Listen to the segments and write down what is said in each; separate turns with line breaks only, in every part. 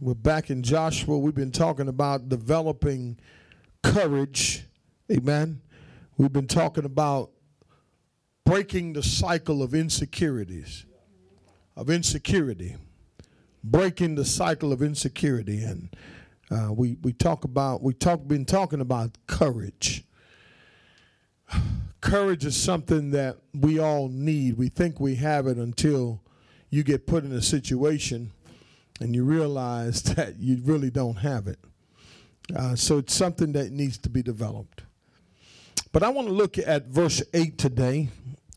We're back in Joshua. We've been talking about developing courage. Amen. We've been talking about breaking the cycle of insecurities, of insecurity, breaking the cycle of insecurity. And uh, we, we talk about, we talk, been talking about courage. Courage is something that we all need. We think we have it until you get put in a situation and you realize that you really don't have it. Uh, so it's something that needs to be developed. But I want to look at verse 8 today.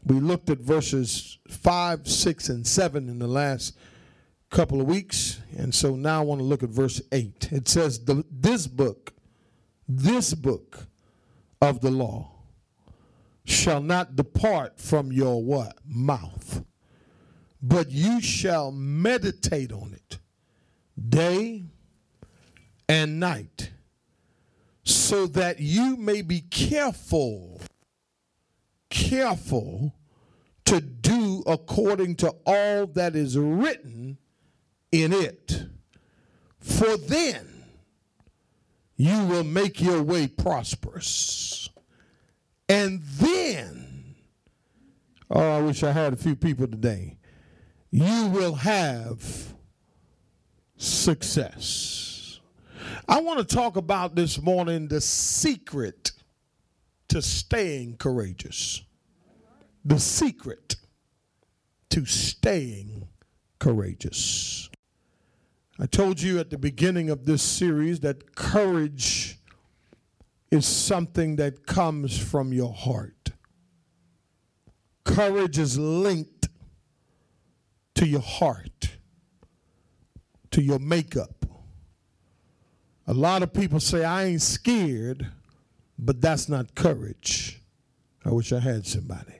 We looked at verses 5, 6, and 7 in the last couple of weeks. And so now I want to look at verse 8. It says, This book, this book of the law shall not depart from your what? Mouth. But you shall meditate on it day and night, so that you may be careful, careful to do according to all that is written in it. For then you will make your way prosperous. And then, oh, I wish I had a few people today, you will have success. I want to talk about this morning the secret to staying courageous. The secret to staying courageous. I told you at the beginning of this series that courage is something that comes from your heart. Courage is linked to your heart to your makeup. A lot of people say, I ain't scared, but that's not courage. I wish I had somebody.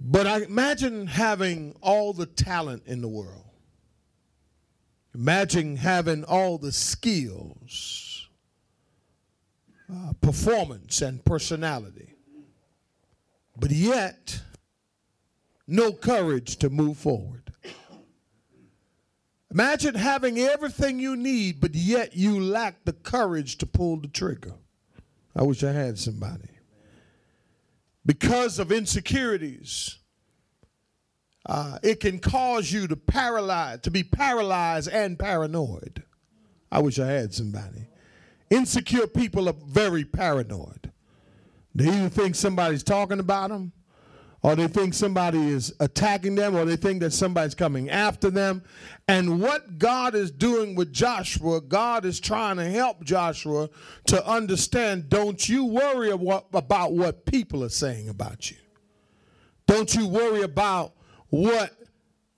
But I imagine having all the talent in the world. Imagine having all the skills, uh, performance, and personality. But yet, no courage to move forward. Imagine having everything you need, but yet you lack the courage to pull the trigger. I wish I had somebody. Because of insecurities, uh, it can cause you to paralyze, to be paralyzed and paranoid. I wish I had somebody. Insecure people are very paranoid. They either think somebody's talking about them, or they think somebody is attacking them, or they think that somebody's coming after them. And what God is doing with Joshua, God is trying to help Joshua to understand don't you worry about what people are saying about you. Don't you worry about what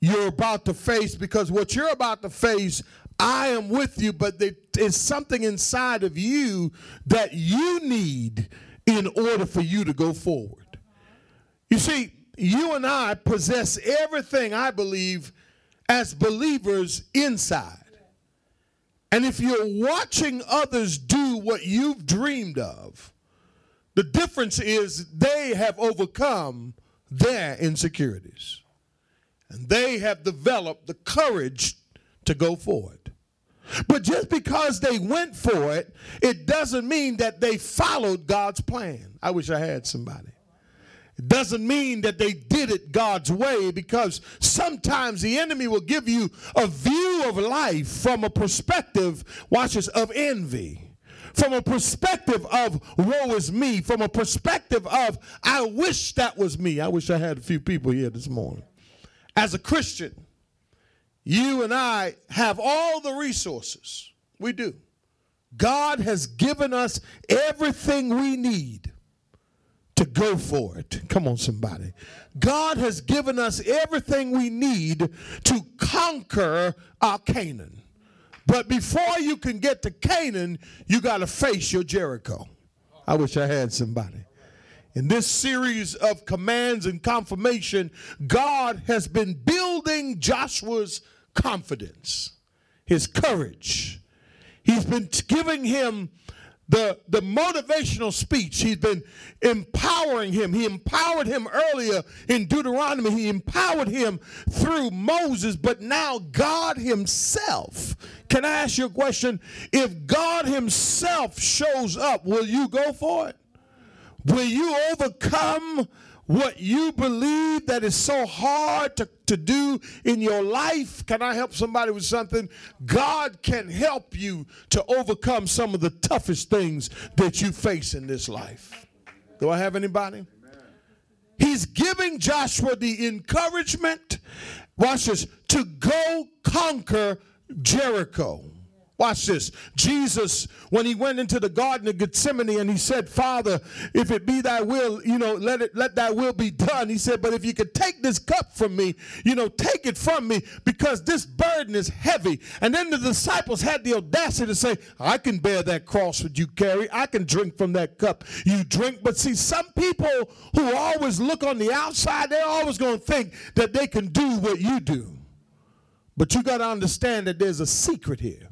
you're about to face because what you're about to face, I am with you, but there is something inside of you that you need in order for you to go forward. You see, you and I possess everything I believe as believers inside. And if you're watching others do what you've dreamed of, the difference is they have overcome their insecurities. And they have developed the courage to go forward. But just because they went for it, it doesn't mean that they followed God's plan. I wish I had somebody. It doesn't mean that they did it God's way because sometimes the enemy will give you a view of life from a perspective, watch this, of envy. From a perspective of woe is me, from a perspective of I wish that was me. I wish I had a few people here this morning. As a Christian, you and I have all the resources. We do. God has given us everything we need go for it. Come on, somebody. God has given us everything we need to conquer our Canaan. But before you can get to Canaan, you got to face your Jericho. I wish I had somebody. In this series of commands and confirmation, God has been building Joshua's confidence, his courage. He's been giving him the, the motivational speech. He's been empowering him. He empowered him earlier in Deuteronomy. He empowered him through Moses, but now God Himself. Can I ask you a question? If God Himself shows up, will you go for it? Will you overcome what you believe that is so hard to, to do in your life. Can I help somebody with something? God can help you to overcome some of the toughest things that you face in this life. Do I have anybody? He's giving Joshua the encouragement, watch this, to go conquer Jericho. Watch this. Jesus, when he went into the Garden of Gethsemane and he said, Father, if it be thy will, you know, let it let thy will be done. He said, But if you could take this cup from me, you know, take it from me, because this burden is heavy. And then the disciples had the audacity to say, I can bear that cross that you carry. I can drink from that cup you drink. But see, some people who always look on the outside, they're always going to think that they can do what you do. But you got to understand that there's a secret here.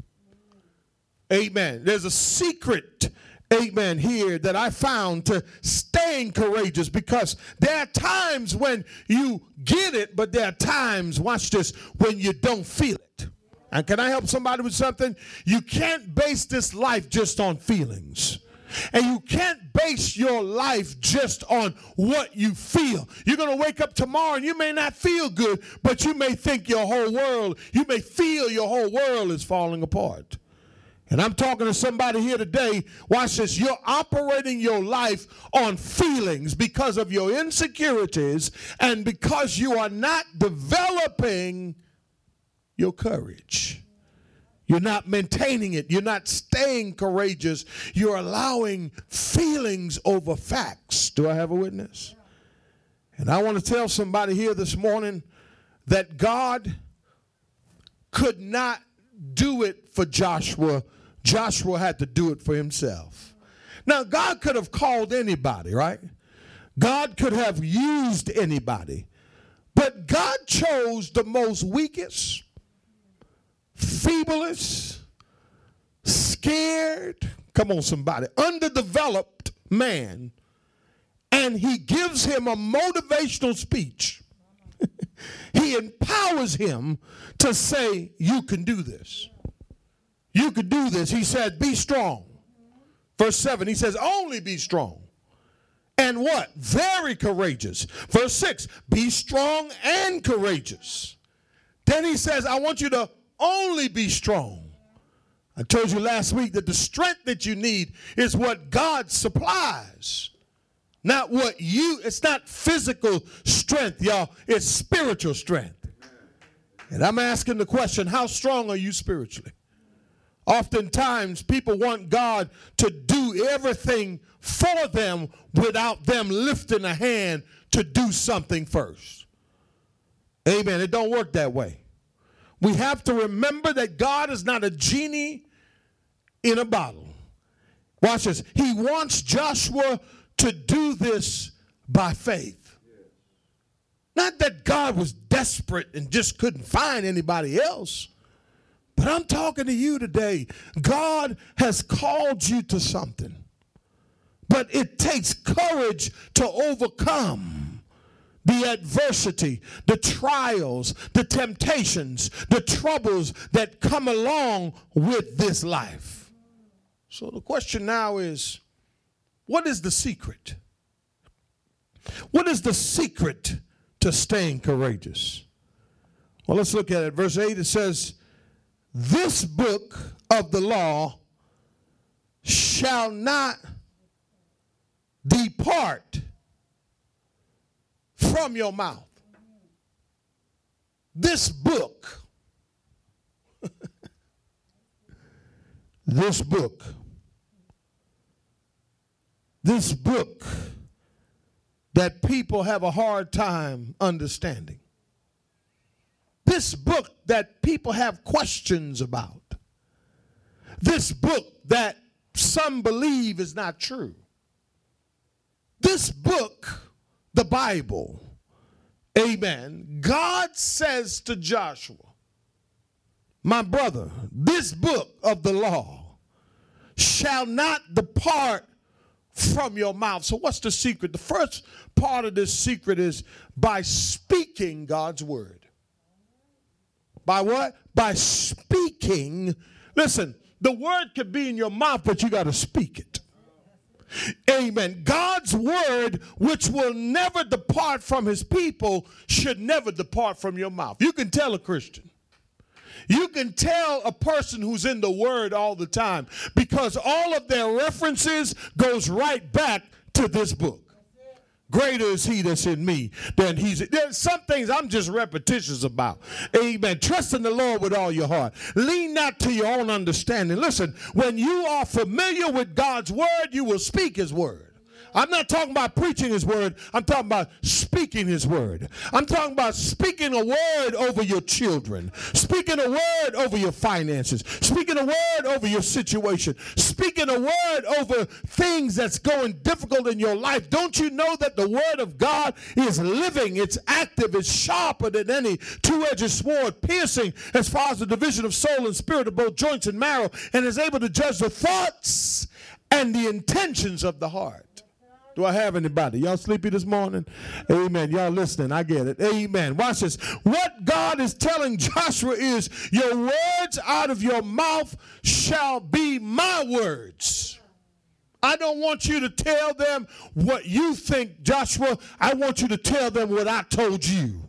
Amen. There's a secret, amen, here that I found to staying courageous because there are times when you get it, but there are times, watch this, when you don't feel it. And can I help somebody with something? You can't base this life just on feelings. And you can't base your life just on what you feel. You're going to wake up tomorrow and you may not feel good, but you may think your whole world, you may feel your whole world is falling apart. And I'm talking to somebody here today. Watch this. You're operating your life on feelings because of your insecurities and because you are not developing your courage. You're not maintaining it. You're not staying courageous. You're allowing feelings over facts. Do I have a witness? And I want to tell somebody here this morning that God could not do it for Joshua Joshua had to do it for himself. Now, God could have called anybody, right? God could have used anybody. But God chose the most weakest, feeblest, scared, come on, somebody, underdeveloped man, and he gives him a motivational speech. he empowers him to say, You can do this. You could do this. He said, Be strong. Verse 7, he says, Only be strong. And what? Very courageous. Verse 6, be strong and courageous. Then he says, I want you to only be strong. I told you last week that the strength that you need is what God supplies. Not what you, it's not physical strength, y'all. It's spiritual strength. And I'm asking the question how strong are you spiritually? Oftentimes, people want God to do everything for them without them lifting a hand to do something first. Amen. It don't work that way. We have to remember that God is not a genie in a bottle. Watch this. He wants Joshua to do this by faith. Not that God was desperate and just couldn't find anybody else. But I'm talking to you today. God has called you to something. But it takes courage to overcome the adversity, the trials, the temptations, the troubles that come along with this life. So the question now is what is the secret? What is the secret to staying courageous? Well, let's look at it. Verse 8 it says, this book of the law shall not depart from your mouth. This book, this book, this book that people have a hard time understanding this book that people have questions about. This book that some believe is not true. This book, the Bible, amen, God says to Joshua, my brother, this book of the law shall not depart from your mouth. So, what's the secret? The first part of this secret is by speaking God's word. By what? By speaking. Listen, the word could be in your mouth, but you got to speak it. Amen. God's word, which will never depart from his people, should never depart from your mouth. You can tell a Christian. You can tell a person who's in the word all the time because all of their references goes right back to this book. Greater is he that's in me than he's. There's some things I'm just repetitious about. Amen. Trust in the Lord with all your heart. Lean not to your own understanding. Listen, when you are familiar with God's word, you will speak his word. I'm not talking about preaching his word. I'm talking about speaking his word. I'm talking about speaking a word over your children, speaking a word over your finances, speaking a word over your situation, speaking a word over things that's going difficult in your life. Don't you know that the word of God is living, it's active, it's sharper than any two-edged sword, piercing as far as the division of soul and spirit of both joints and marrow, and is able to judge the thoughts and the intentions of the heart. Do I have anybody? Y'all sleepy this morning? Amen. Y'all listening? I get it. Amen. Watch this. What God is telling Joshua is, Your words out of your mouth shall be my words. I don't want you to tell them what you think, Joshua. I want you to tell them what I told you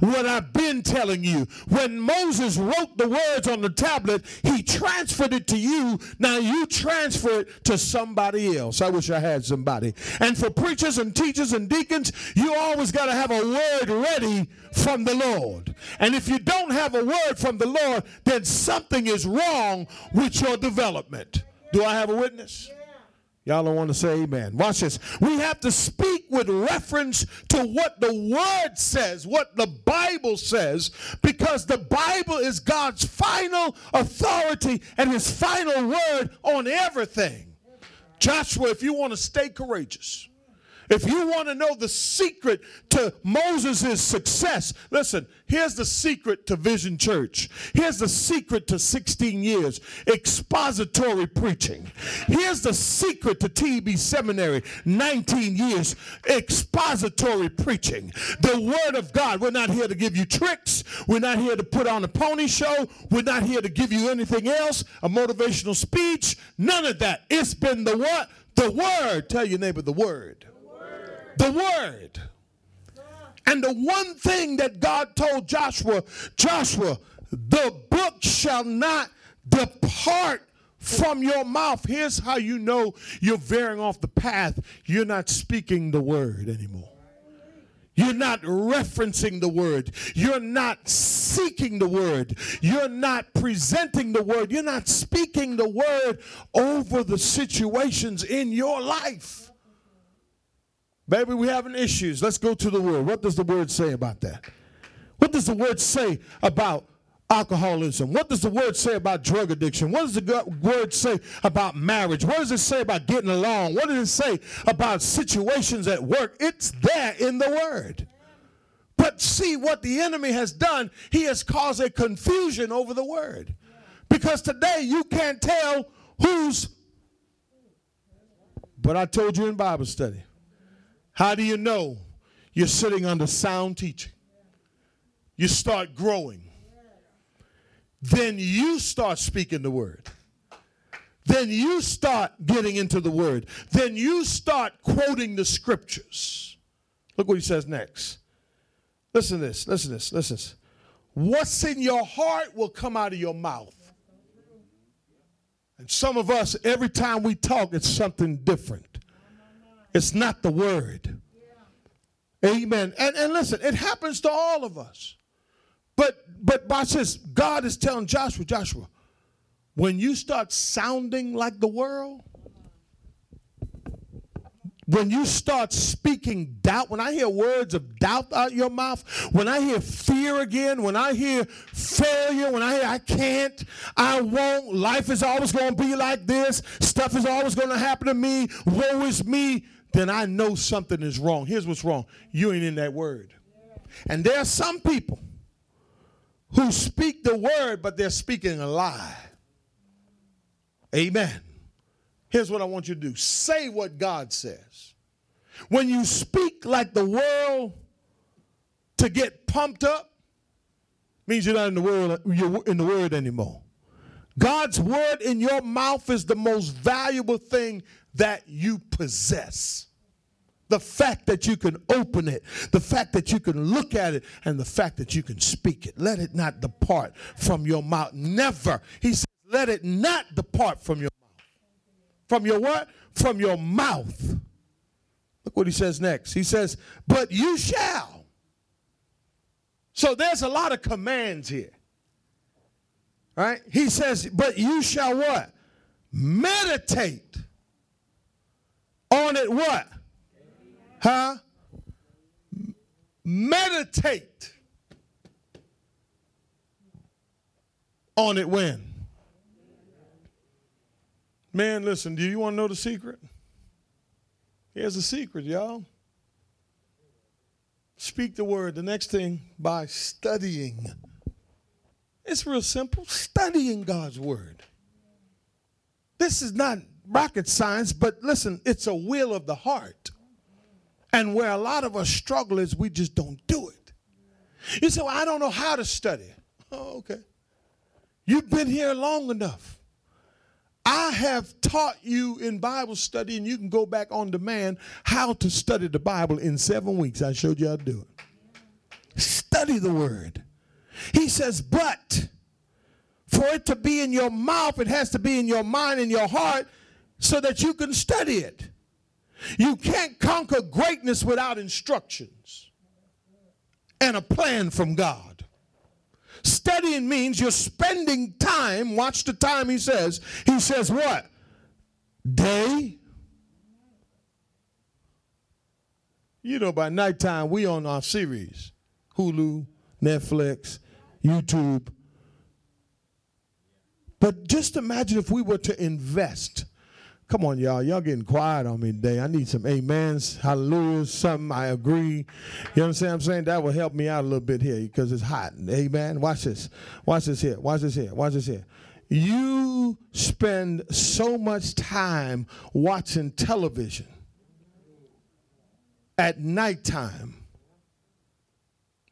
what I've been telling you. When Moses wrote the words on the tablet, he transferred it to you. Now you transfer it to somebody else. I wish I had somebody. And for preachers and teachers and deacons, you always got to have a word ready from the Lord. And if you don't have a word from the Lord, then something is wrong with your development. Do I have a witness? Y'all don't want to say amen. Watch this. We have to speak with reference to what the word says, what the Bible says, because the Bible is God's final authority and his final word on everything. Joshua, if you want to stay courageous, if you want to know the secret to Moses' success, listen, here's the secret to Vision Church. Here's the secret to 16 years expository preaching. Here's the secret to TB Seminary 19 years expository preaching. The Word of God. We're not here to give you tricks, we're not here to put on a pony show, we're not here to give you anything else, a motivational speech. None of that. It's been the what? The Word. Tell your neighbor the Word the word. And the one thing that God told Joshua, Joshua, the book shall not depart from your mouth. Here's how you know you're veering off the path. You're not speaking the word anymore. You're not referencing the word. You're not seeking the word. You're not presenting the word. You're not speaking the word over the situations in your life. Baby, we're having issues. Let's go to the word. What does the word say about that? What does the word say about alcoholism? What does the word say about drug addiction? What does the word say about marriage? What does it say about getting along? What does it say about situations at work? It's there in the word. But see what the enemy has done, he has caused a confusion over the word. Because today you can't tell who's. But I told you in Bible study how do you know you're sitting under sound teaching? You start growing. Then you start speaking the word. Then you start getting into the word. Then you start quoting the scriptures. Look what he says next. Listen to this, listen to this, listen to this. What's in your heart will come out of your mouth. And some of us, every time we talk, it's something different. It's not the word. Amen. And, and listen, it happens to all of us. But but watch says God is telling Joshua, Joshua, when you start sounding like the world, when you start speaking doubt, when I hear words of doubt out your mouth, when I hear fear again, when I hear failure, when I hear I can't, I won't, life is always going to be like this, stuff is always going to happen to me, woe is me then I know something is wrong. Here's what's wrong you ain't in that word. And there are some people who speak the word, but they're speaking a lie. Amen. Here's what I want you to do say what God says. When you speak like the world to get pumped up, means you're not in the world you're in the word anymore. God's word in your mouth is the most valuable thing that you possess. The fact that you can open it, the fact that you can look at it, and the fact that you can speak it. Let it not depart from your mouth. Never. He says, let it not depart from your mouth. From your what? From your mouth. Look what he says next. He says, but you shall. So there's a lot of commands here. Right? He says, but you shall what? Meditate on it what? Huh? Meditate on it when? Man, listen, do you want to know the secret? Here's the secret, y'all. Speak the word. The next thing by studying. It's real simple. Studying God's word. This is not rocket science, but listen, it's a will of the heart. And where a lot of us struggle is we just don't do it. You say, Well, I don't know how to study. Oh, okay. You've been here long enough. I have taught you in Bible study, and you can go back on demand how to study the Bible in seven weeks. I showed you how to do it. Study the word. He says, but for it to be in your mouth, it has to be in your mind and your heart so that you can study it. You can't conquer greatness without instructions and a plan from God. Studying means you're spending time. Watch the time he says. He says, what? Day. You know, by nighttime, we on our series Hulu, Netflix, YouTube. But just imagine if we were to invest Come on, y'all. Y'all getting quiet on me today. I need some amens, hallelujahs, something I agree. You understand what I'm saying? I'm saying? That will help me out a little bit here because it's hot. Amen. Watch this. Watch this here. Watch this here. Watch this here. You spend so much time watching television at nighttime.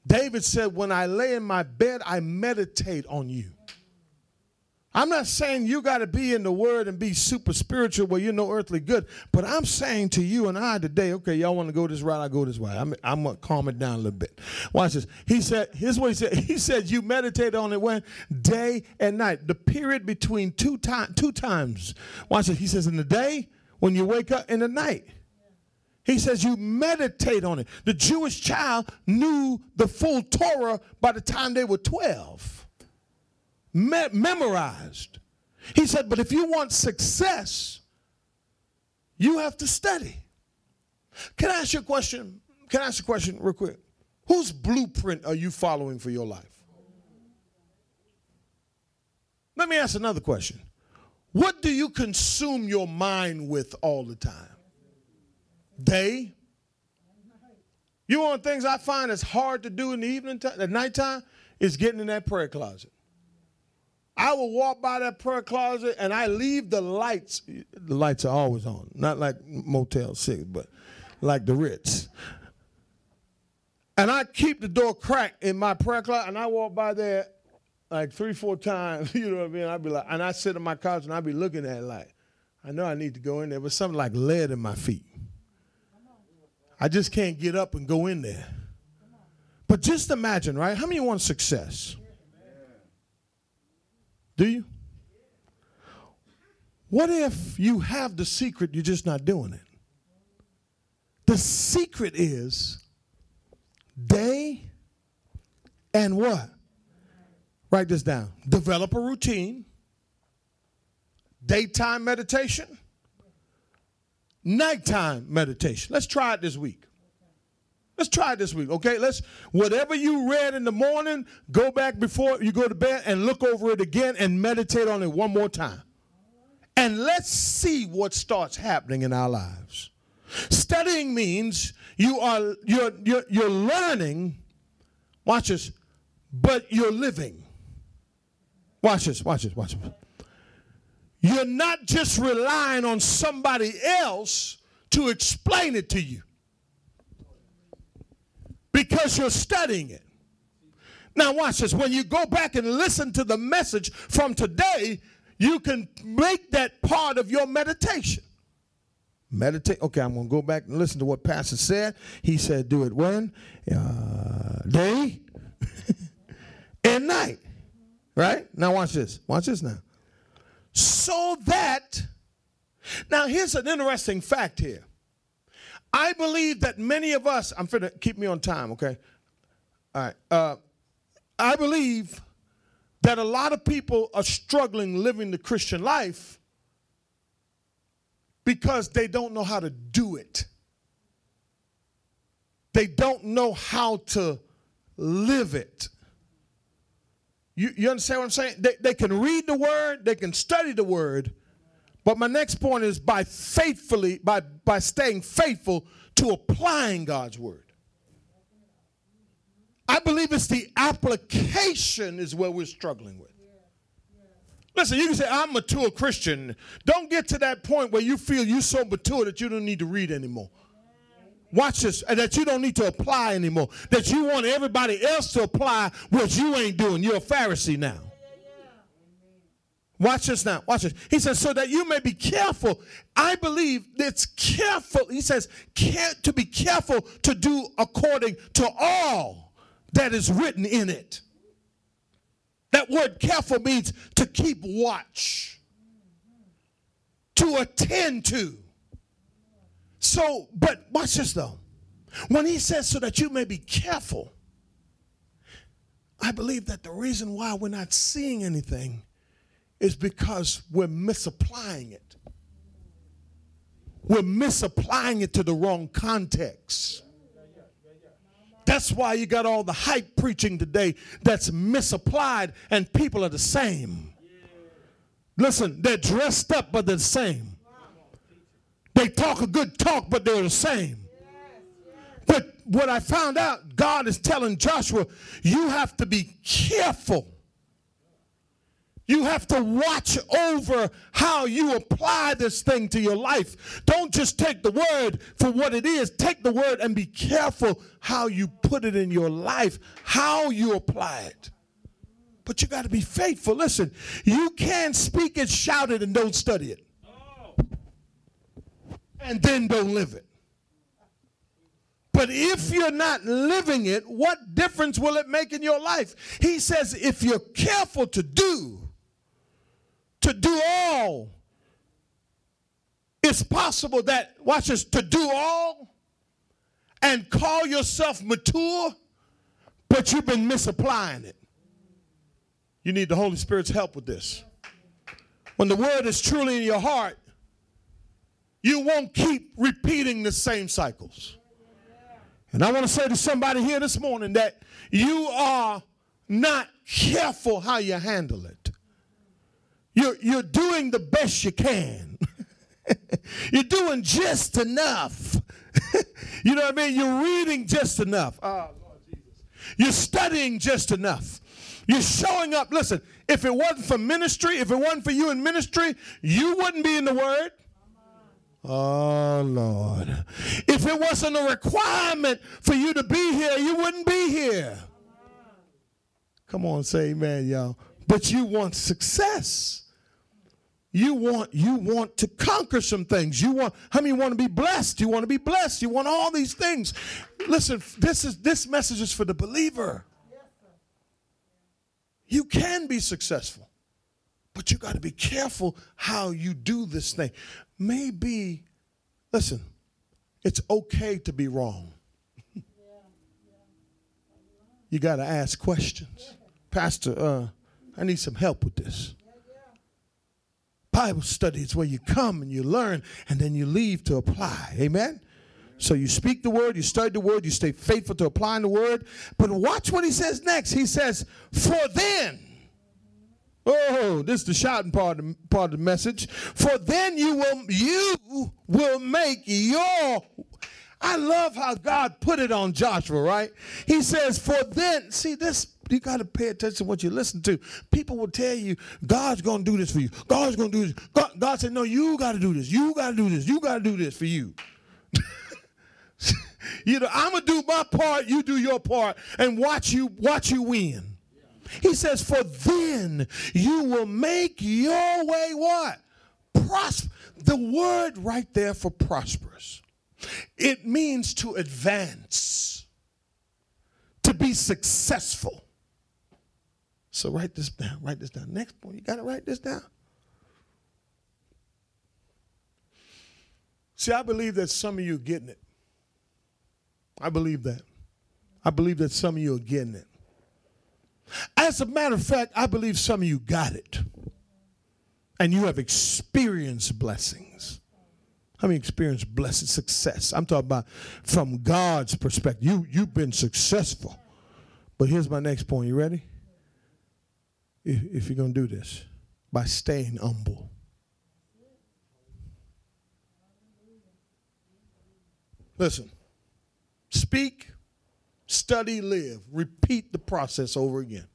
David said, When I lay in my bed, I meditate on you. I'm not saying you got to be in the word and be super spiritual where you're no earthly good, but I'm saying to you and I today, okay, y'all want to go this route, I go this way. I'm, I'm going to calm it down a little bit. Watch this. He said, here's what he said. He said, you meditate on it when? Day and night. The period between two, time, two times. Watch this. He says, in the day, when you wake up, in the night. He says you meditate on it. The Jewish child knew the full Torah by the time they were 12 me- memorized. He said, but if you want success, you have to study. Can I ask you a question? Can I ask you a question real quick? Whose blueprint are you following for your life? Let me ask another question. What do you consume your mind with all the time? Day? You want things I find is hard to do in the evening, time, at nighttime, is getting in that prayer closet. I will walk by that prayer closet and I leave the lights. The lights are always on, not like Motel 6, but like the Ritz. And I keep the door cracked in my prayer closet and I walk by there like three, four times, you know what I mean? I'd be like, and I sit on my couch and I'd be looking at it like, I know I need to go in there, but something like lead in my feet. I just can't get up and go in there. But just imagine, right? How many want success? Do you? What if you have the secret, you're just not doing it? The secret is day and what? Write this down. Develop a routine, daytime meditation, nighttime meditation. Let's try it this week. Let's try it this week, okay? Let's, whatever you read in the morning, go back before you go to bed and look over it again and meditate on it one more time. And let's see what starts happening in our lives. Studying means you are you're you're, you're learning, watch this, but you're living. Watch this, watch this, watch this. you're not just relying on somebody else to explain it to you because you're studying it. Now, watch this. When you go back and listen to the message from today, you can make that part of your meditation. Meditate. Okay, I'm going to go back and listen to what Pastor said. He said, do it when? Uh, day and night. Right? Now, watch this. Watch this now. So that, now here's an interesting fact here. I believe that many of us, I'm finna keep me on time, okay? All right. Uh, I believe that a lot of people are struggling living the Christian life because they don't know how to do it. They don't know how to live it. You, you understand what I'm saying? They, they can read the word, they can study the word, but my next point is by faithfully, by, by staying faithful to applying God's word. I believe it's the application is where we're struggling with. Listen, you can say, I'm a mature Christian. Don't get to that point where you feel you're so mature that you don't need to read anymore. Watch this, that you don't need to apply anymore. That you want everybody else to apply what you ain't doing. You're a Pharisee now. Watch this now. Watch this. He says, so that you may be careful. I believe it's careful. He says, to be careful to do according to all that is written in it. That word careful means to keep watch, to attend to. So, but watch this though. When he says so that you may be careful, I believe that the reason why we're not seeing anything is because we're misapplying it. We're misapplying it to the wrong context. That's why you got all the hype preaching today that's misapplied and people are the same. Listen, they're dressed up, but they're the same. They talk a good talk, but they're the same. But what I found out, God is telling Joshua, you have to be careful you have to watch over how you apply this thing to your life. Don't just take the word for what it is. Take the word and be careful how you put it in your life, how you apply it. But you got to be faithful. Listen, you can't speak it, shout it, and don't study it. And then don't live it. But if you're not living it, what difference will it make in your life? He says, if you're careful to do, to do all. It's possible that, watch this, to do all and call yourself mature, but you've been misapplying it. You need the Holy Spirit's help with this. When the word is truly in your heart, you won't keep repeating the same cycles. And I want to say to somebody here this morning that you are not careful how you handle it. You're, you're doing the best you can. you're doing just enough. you know what I mean? You're reading just enough. Oh, Lord Jesus. You're studying just enough. You're showing up. Listen, if it wasn't for ministry, if it wasn't for you in ministry, you wouldn't be in the Word. Oh, Lord. If it wasn't a requirement for you to be here, you wouldn't be here. Come on, say amen, y'all. But you want success. You want you want to conquer some things. You want how many want to be blessed? You want to be blessed. You want all these things. Listen, this is this message is for the believer. You can be successful. But you got to be careful how you do this thing. Maybe listen, it's okay to be wrong. you got to ask questions. Pastor, uh, I need some help with this. Bible study is where you come and you learn and then you leave to apply. Amen? So you speak the word, you study the word, you stay faithful to applying the word. But watch what he says next. He says, For then, oh, this is the shouting part of, part of the message. For then you will you will make your I love how God put it on Joshua, right? He says, For then, see this you got to pay attention to what you listen to. People will tell you God's going to do this for you. God's going to do this. God, God said, "No, you got to do this. You got to do this. You got to do this for you." you know, I'm gonna do my part. You do your part, and watch you watch you win. He says, "For then you will make your way what prosper." The word right there for prosperous, it means to advance, to be successful. So write this down. Write this down. Next point, you got to write this down. See, I believe that some of you are getting it. I believe that. I believe that some of you are getting it. As a matter of fact, I believe some of you got it. And you have experienced blessings. How many experienced blessed success? I'm talking about from God's perspective. You, you've been successful. But here's my next point. You ready? If, if you're going to do this, by staying humble. Listen, speak, study, live. Repeat the process over again.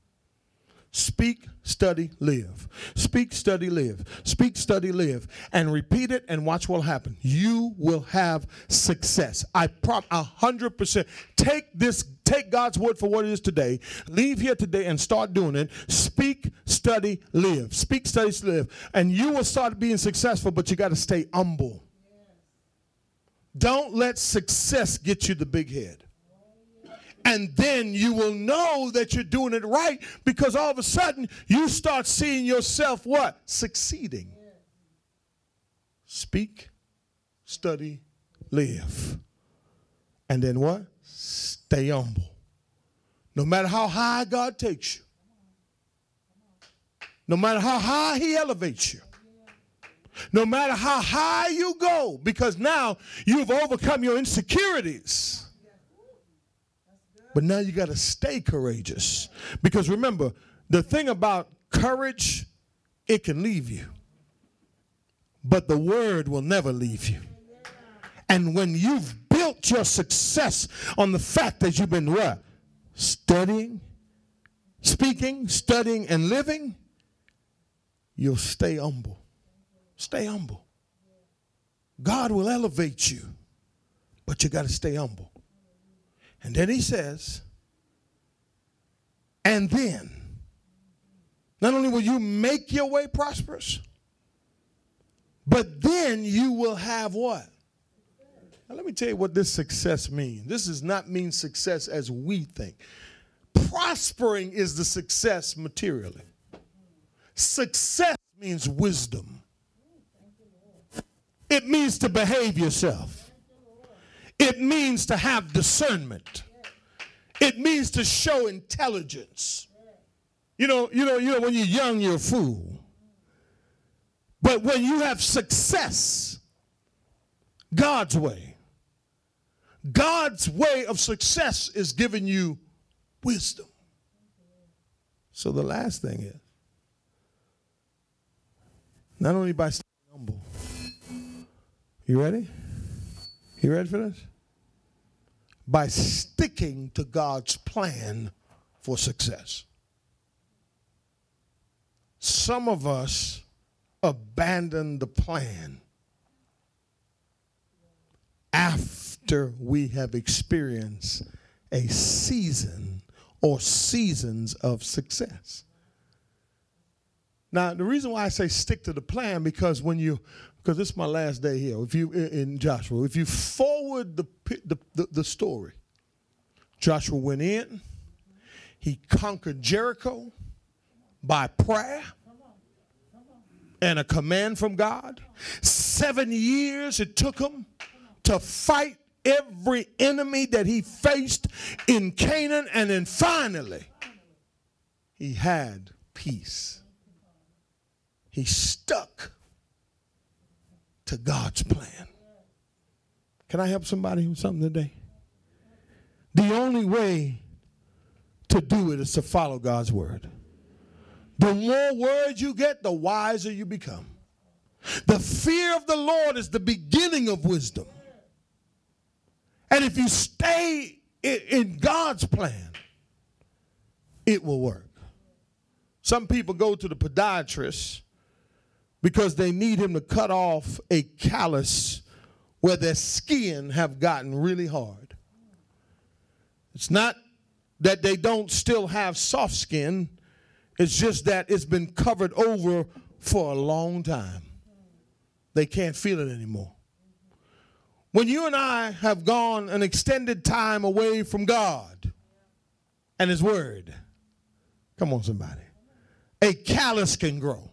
Speak, study, live. Speak, study, live. Speak, study, live. And repeat it and watch what will happen. You will have success. I prom a hundred percent. Take this, take God's word for what it is today. Leave here today and start doing it. Speak, study, live. Speak, study, live. And you will start being successful, but you got to stay humble. Don't let success get you the big head. And then you will know that you're doing it right because all of a sudden you start seeing yourself what? Succeeding. Speak, study, live. And then what? Stay humble. No matter how high God takes you, no matter how high He elevates you, no matter how high you go, because now you've overcome your insecurities. But now you got to stay courageous. Because remember, the thing about courage, it can leave you. But the word will never leave you. And when you've built your success on the fact that you've been what? Studying, speaking, studying, and living, you'll stay humble. Stay humble. God will elevate you, but you got to stay humble. And then he says, and then, not only will you make your way prosperous, but then you will have what? Now, let me tell you what this success means. This does not mean success as we think. Prospering is the success materially. Success means wisdom. It means to behave yourself. It means to have discernment. It means to show intelligence. You know, you know, you know, when you're young, you're a fool. But when you have success, God's way, God's way of success is giving you wisdom. So the last thing is not only by staying humble. You ready? You ready for this? By sticking to God's plan for success. Some of us abandon the plan after we have experienced a season or seasons of success. Now, the reason why I say stick to the plan because when you because this is my last day here. If you in Joshua, if you forward the, the the, the story, Joshua went in. He conquered Jericho by prayer and a command from God. Seven years it took him to fight every enemy that he faced in Canaan, and then finally, he had peace. He stuck to God's plan. Can I help somebody with something today? The only way to do it is to follow God's word. The more words you get, the wiser you become. The fear of the Lord is the beginning of wisdom. And if you stay in, God's plan, it will work. Some people go to the podiatrist because they need him to cut off a callus where their skin have gotten really hard. It's not that they don't still have soft skin, it's just that it's been covered over for a long time. They can't feel it anymore. When you and I have gone an extended time away from God and His Word, come on, somebody, a callus can grow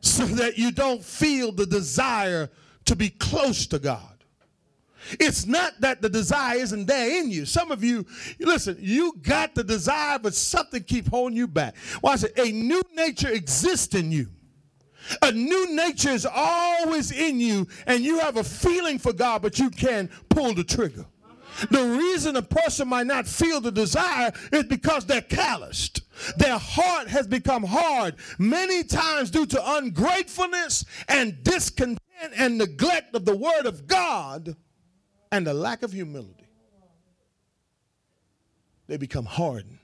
so that you don't feel the desire to be close to God. It's not that the desire isn't there in you. Some of you, listen, you got the desire, but something keep holding you back. Why well, A new nature exists in you. A new nature is always in you, and you have a feeling for God, but you can't pull the trigger. The reason a person might not feel the desire is because they're calloused. Their heart has become hard many times due to ungratefulness and discontent and neglect of the Word of God and a lack of humility. They become hardened.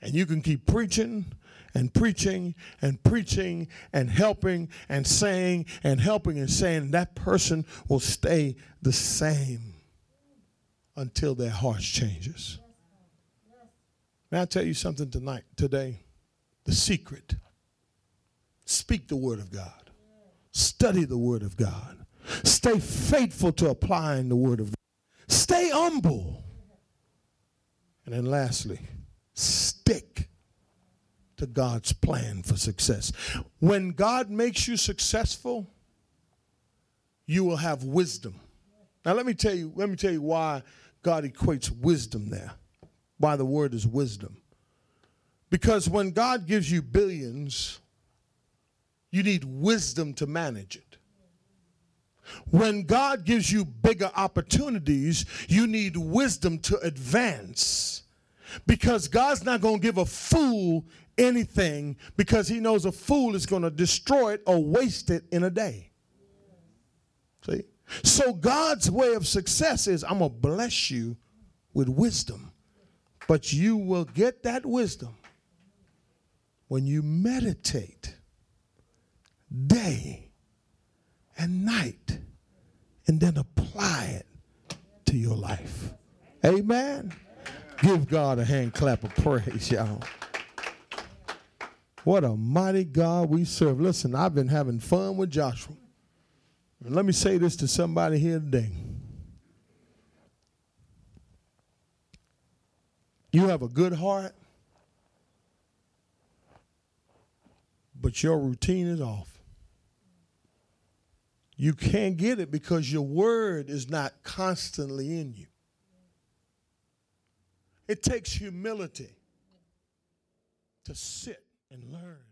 And you can keep preaching and preaching and preaching and helping and saying and helping and saying, that person will stay the same until their hearts changes. May I tell you something tonight, today? The secret. Speak the word of God. Study the word of God. Stay faithful to applying the word of God. Stay humble. And then lastly, stick to God's plan for success. When God makes you successful, you will have wisdom. Now let me tell you, let me tell you why God equates wisdom there. Why the word is wisdom. Because when God gives you billions, you need wisdom to manage it. When God gives you bigger opportunities, you need wisdom to advance. Because God's not going to give a fool anything because he knows a fool is going to destroy it or waste it in a day. See? So God's way of success is I'm going to bless you with wisdom. But you will get that wisdom when you meditate day and night and then apply it to your life. Amen. Give God a hand clap of praise, y'all. What a mighty God we serve. Listen, I've been having fun with Joshua. And let me say this to somebody here today. You have a good heart, but your routine is off. You can't get it because your word is not constantly in you. It takes humility to sit and learn